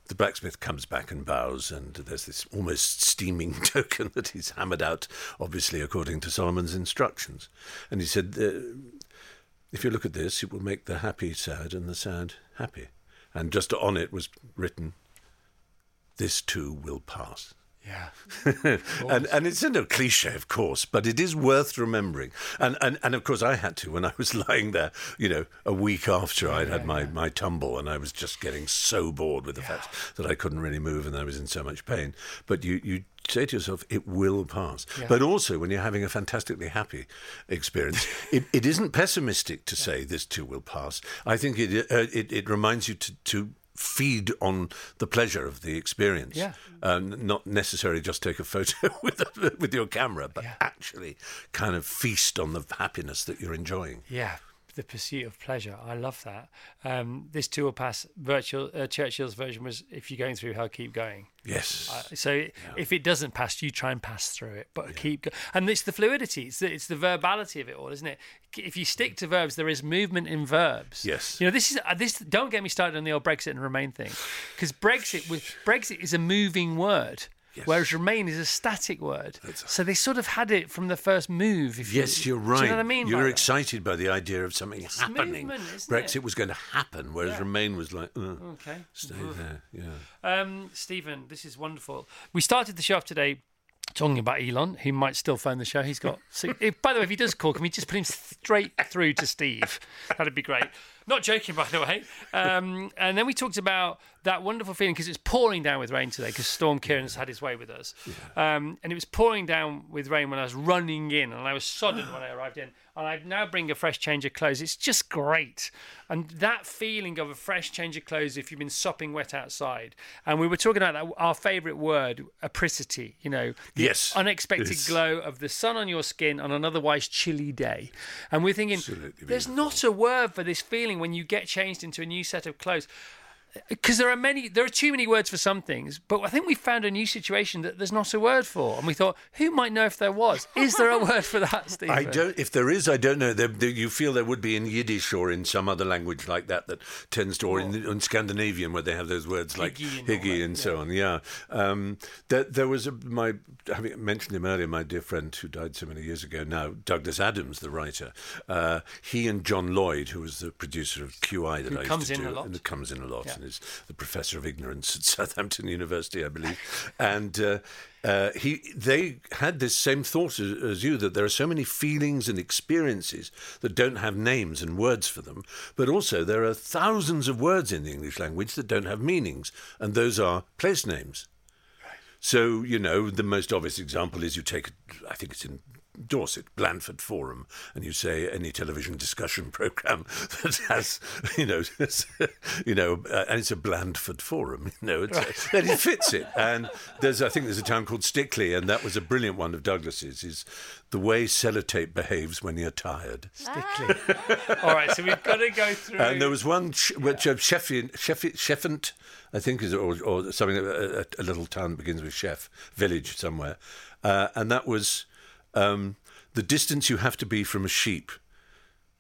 the blacksmith comes back and bows, and there's this almost steaming token that he's hammered out, obviously according to Solomon's instructions. And he said, "If you look at this, it will make the happy sad and the sad happy." And just on it was written, "This too will pass." Yeah. and and it's a cliche, of course, but it is worth remembering. And, and and of course, I had to when I was lying there, you know, a week after I'd had my, my tumble, and I was just getting so bored with the fact that I couldn't really move and I was in so much pain. But you you say to yourself, it will pass. Yeah. But also, when you're having a fantastically happy experience, it, it isn't pessimistic to say this too will pass. I think it uh, it, it reminds you to to feed on the pleasure of the experience. Yeah. Um, not necessarily just take a photo with with your camera, but actually kind of feast on the happiness that you're enjoying. Yeah, the pursuit of pleasure. I love that. Um, this will pass. Virtual uh, Churchill's version was if you're going through hell, keep going. Yes. Uh, so if it doesn't pass, you try and pass through it, but keep. Go- and it's the fluidity. It's the, it's the verbality of it all, isn't it? If you stick to verbs, there is movement in verbs. Yes. You know, this is uh, this. Don't get me started on the old Brexit and Remain thing, because Brexit was Brexit is a moving word. Whereas Remain is a static word, so they sort of had it from the first move. If Yes, you, you're Do right. you know what I mean? You're that? excited by the idea of something happening. movement, isn't Brexit it? was going to happen, whereas Yeah. Remain was like, uh, Okay. stay there. Yeah. Um, Stephen, this is wonderful. We started the show off today talking about Elon, who might still phone the show. He's got. By the way, if he does call, can we just put him straight through to Steve? That'd be great. Not joking, by the way. Um, and then we talked about that wonderful feeling because it's pouring down with rain today because Storm Ciarán's had his way with us. Um, and it was pouring down with rain when I was running in and I was sodden when I arrived in. And I now bring a fresh change of clothes. It's just great. And that feeling of a fresh change of clothes if you've been sopping wet outside. And we were talking about that, our favourite word, apricity, you know, the Yes. unexpected Yes. glow of the sun on your skin on an otherwise chilly day. And we're thinking, Absolutely there's not a word for this feeling when you get changed into a new set of clothes. Because there are many, there are too many words for some things, but I think we found a new situation that there's not a word for, and we thought, who might know if there was? Is there a word for that, Stephen? I don't. If there is, I don't know. There, there, you feel there would be in Yiddish or in some other language like that that tends to, or in, in Scandinavian where they have those words like Hygge and hygge and so on. Yeah. Um, there, there was a, my having mentioned him earlier. My dear friend who died so many years ago now, Douglas Adams, the writer. Uh, he and John Lloyd, who was the producer of QI that Who I used comes to in do, a lot. and comes in a lot, Yeah. Is the professor of ignorance at Southampton University, I believe. and uh, uh, he, they had this same thought as, as you that there are so many feelings and experiences that don't have names and words for them, but also there are thousands of words in the English language that don't have meanings, and those are place names. So, you know, the most obvious example is you take, I think it's in Dorset, Blandford Forum, and you say any television discussion program that has, you know, you know, uh, and it's a Blandford Forum, you know, it's, then it fits it. And there's, I think there's a town called Stickley, and that was a brilliant one of Douglas's, is the way sellotape behaves when you're tired. Stickley. All right, so we've got to go through. And there was one sh- which uh, Sheffield, Sheffield, Sheffant, I think, is or, or something. A, a, a little town that begins with Chef, village somewhere, uh, and that was um, the distance you have to be from a sheep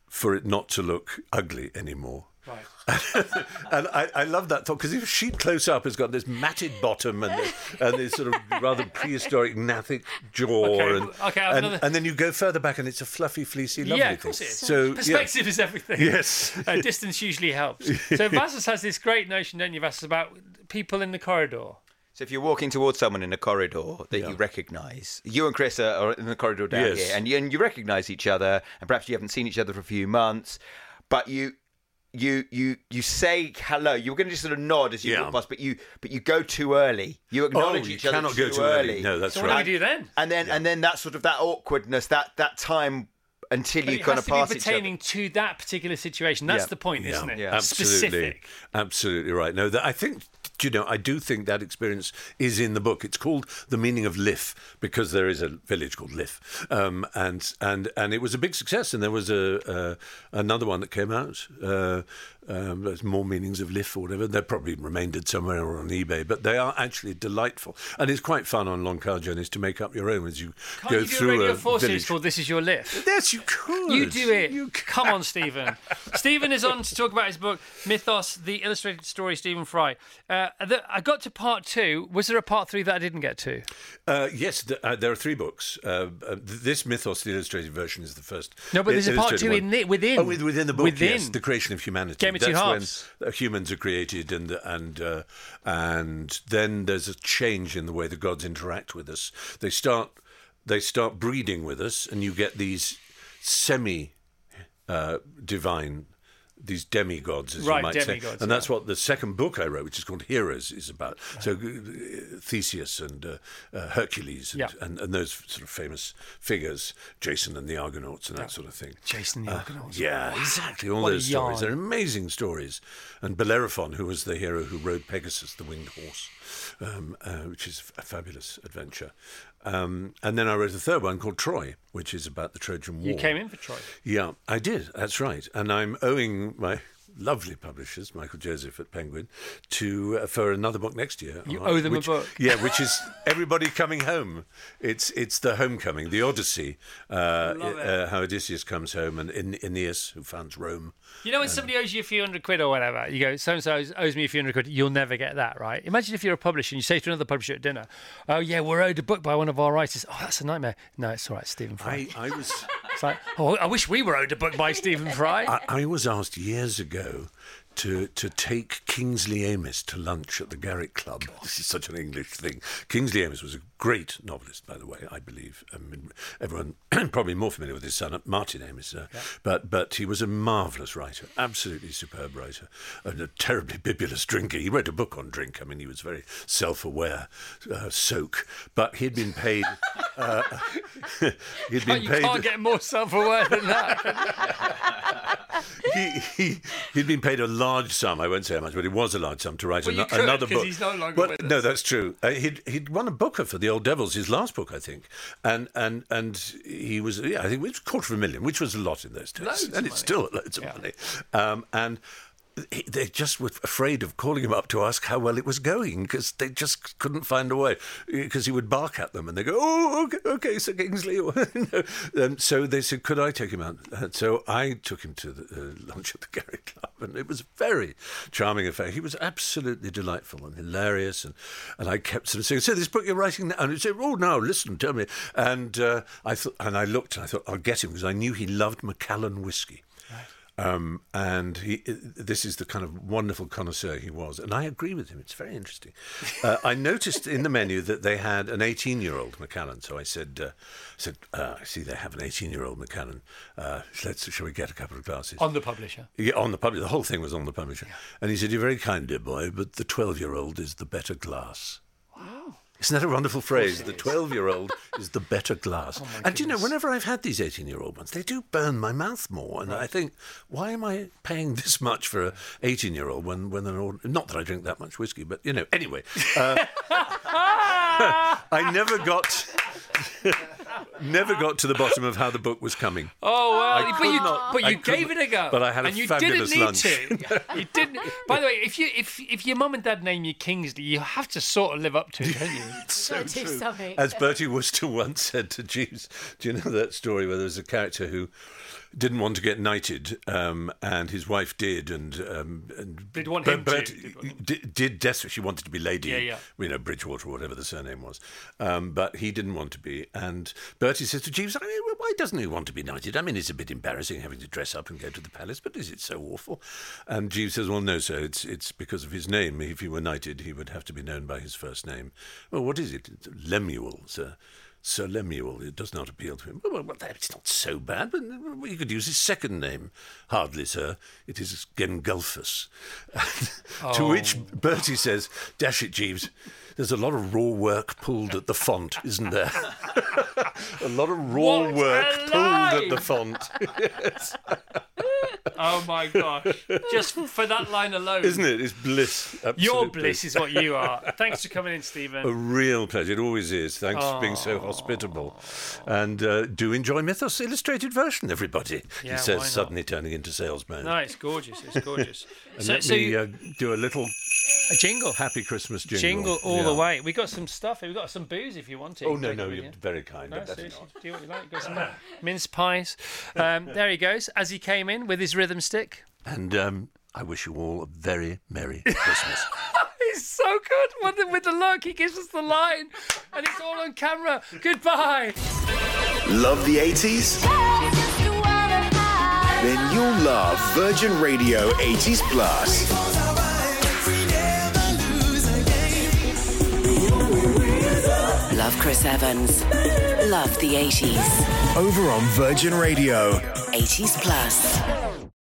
for it not to look ugly anymore. Right. and I, I love that thought because if a sheep close up has got this matted bottom and this, and this sort of rather prehistoric gnathic jaw, Okay, and, okay, and, another- and then you go further back and it's a fluffy, fleecy, lovely yeah, of thing. course it is. So yeah. perspective is everything. Yes. uh, distance usually helps. So Vassos has this great notion, don't you, Vassos, about people in the corridor. So if you're walking towards someone in a corridor that you recognise, you and Chris are, are in the corridor down Yes. here, and you, and you recognise each other, and perhaps you haven't seen each other for a few months, but you you you you say hello. You were going to just sort of nod as you Yeah. walk past, but you but you go too early. You acknowledge Oh, you each other cannot too go too early. No, that's So what do right. we do then? And then and then that sort of that awkwardness, that that time until But you it kind has of to be pass each other. pertaining to that particular situation. That's Yeah. the point, isn't it? Absolutely, Specific. absolutely right. No, that, I think do you know. I do think that experience is in the book. It's called "The Meaning of Liff" because there is a village called Liff, um, and and and it was a big success. And there was a uh, another one that came out. Uh, um, there's more meanings of Liff or whatever. They're probably remaindered somewhere or on eBay, but they are actually delightful, and it's quite fun on long car journeys to make up your own as you Can't go you do a through radio a four series village. called "This Is Your Lift"? Yes, you could. You do it. Come on, Stephen. Stephen is on to talk about his book, Mythos: The Illustrated Story. Stephen Fry. Uh, the, I got to part two. Was there a part three that I didn't get to? Uh, yes, th- uh, there are three books. Uh, uh, this Mythos, the illustrated version, is the first. No, but there's a part two in the- within. Oh, within the book. Within. Yes, the creation of humanity. Game of two That's halves. when uh, humans are created, and and uh, and then there's a change in the way the gods interact with us. They start they start breeding with us, and you get these semi uh, divine. These demigods, as Right, you might say, and yeah. that's what the second book I wrote, which is called Heroes, is about. So uh, Theseus and uh, uh, Hercules and, Yeah. and, and those sort of famous figures, Jason and the Argonauts and that sort of thing. Jason and the Uh, Argonauts. yeah, Wow. exactly. All What those stories. They're amazing stories. And Bellerophon, who was the hero who rode Pegasus, the winged horse, um, uh, which is a fabulous adventure. Um, and then I wrote a third one called Troy, which is about the Trojan War. You came in for Troy. Yeah, I did. That's right. And I'm owing my lovely publishers, Michael Joseph at Penguin, to uh, for another book next year. You uh, owe them a which- book. Yeah, which is everybody coming home. It's it's the homecoming, the Odyssey. Uh, uh, how Odysseus comes home and in, Aeneas who founds Rome. You know when somebody owes you a few hundred quid or whatever, you go, so and so owes me a few hundred quid, you'll never get that, right? Imagine if you're a publisher and you say to another publisher at dinner, oh yeah, we're owed a book by one of our writers. Oh, that's a nightmare. No, it's all right, Stephen Fry. I, I was It's like, oh, I wish we were owed a book by Stephen Fry. I, I was asked years ago to to take Kingsley Amis to lunch at the Garrick Club. This is such an English thing. Kingsley Amis was a great novelist, by the way. I believe. I mean, everyone probably more familiar with his son, Martin Amis, uh, but but he was a marvelous writer, absolutely superb writer, and a terribly bibulous drinker. He wrote a book on drink. I mean, he was very self-aware, uh, soak, but he'd been paid. Uh, he'd been you paid. can't get more self-aware than that. he, he, he'd been paid a large sum. I won't say how much, but it was a large sum to write Well, you could, another book. he's no longer Well, No, that's true. Uh, he'd he'd won a Booker for the Old Devils, his last book, I think, and and and he was yeah, I think it was a quarter of a million, which was a lot in those days, Loads and it's money. still loads of Yeah. money. Um, and they just were afraid of calling him up to ask how well it was going because they just couldn't find a way because he would bark at them and they go oh okay okay Sir Kingsley um, so they said could I take him out? And so I took him to the uh, lunch at the Garrick Club and it was a very charming affair. He was absolutely delightful and hilarious and and I kept sort of saying so this book you're writing now and he said oh no listen tell me. And uh, I thought and I looked and I thought I'll get him because I knew he loved Macallan whiskey um, and he, this is the kind of wonderful connoisseur he was. And I agree with him. It's very interesting. Uh, I noticed in the menu that they had an 18 year old Macallan. So I said, uh, I said, uh, I see they have an 18 year old Macallan. Uh, let's, shall we get a couple of glasses? On the publisher. Yeah, on the publisher. The whole thing was on the publisher. And he said, You're very kind, dear boy, but the 12 year old is the better glass. Isn't that a wonderful phrase? The 12 year old is the better glass. and you know, whenever I've had these 18 year old ones, they do burn my mouth more. And I think, why am I paying this much for an 18 year old when, when an old. Not that I drink that much whiskey, but you know, anyway. Uh, I never got. never got to the bottom of how the book was coming. Oh well, I but you not- but you gave it a go. but I had a and you fabulous didn't need lunch. to. you didn't. By the way, if you if if your mum and dad name you Kingsley, you have to sort of live up to it, don't you? so do something. As Bertie Wooster once said to Jeeves, do you know that story where there was a character who didn't want to get knighted, um, and his wife did, and um, and Did want him to, Bertie did want did, did desperately. She wanted to be Lady, Yeah, yeah. you know, Bridgewater or whatever the surname was, um, but he didn't want to be. And Bertie says to Jeeves, I mean, "Why doesn't he want to be knighted? I mean, it's a bit embarrassing having to dress up and go to the palace, but is it so awful?" And Jeeves says, "Well, no, sir. It's it's because of his name. If he were knighted, he would have to be known by his first name. Well, what is it? It's Lemuel, sir." Sir Lemuel. It does not appeal to him. Well, well, it's not so bad, but you could use his second name. Hardly, sir. It is Gengulphus. to Oh. which Bertie says, Dash it, Jeeves. There's a lot of raw work pulled at the font, isn't there? a lot of raw What work pulled at the font. Yes. Oh my gosh! Just for that line alone, Isn't it? It's bliss. Your absolute bliss is what you are. Thanks for coming in, Stephen. A real pleasure. It always is. Thanks for being so hospitable. And uh, do enjoy Mythos Illustrated version, everybody. Yeah, he says, suddenly turning into salesman. No, it's gorgeous. It's gorgeous. And so, let so me you- uh, do a little a jingle, happy Christmas jingle. jingle all Yeah. the way. We got some stuff. We got some booze if you want it. Oh, no, no, you're you. very kind. No, but that's seriously, not. do what you like. Got some mince pies. Um, there he goes. As he came in with his rhythm stick. And um, I wish you all a very Merry Christmas. He's so good with the, with the look. He gives us the line, and it's all on camera. Goodbye. Love the 80s? Then you'll love Virgin Radio 80s Plus. Love Chris Evans. Love the 80s. Over on Virgin Radio. 80s Plus.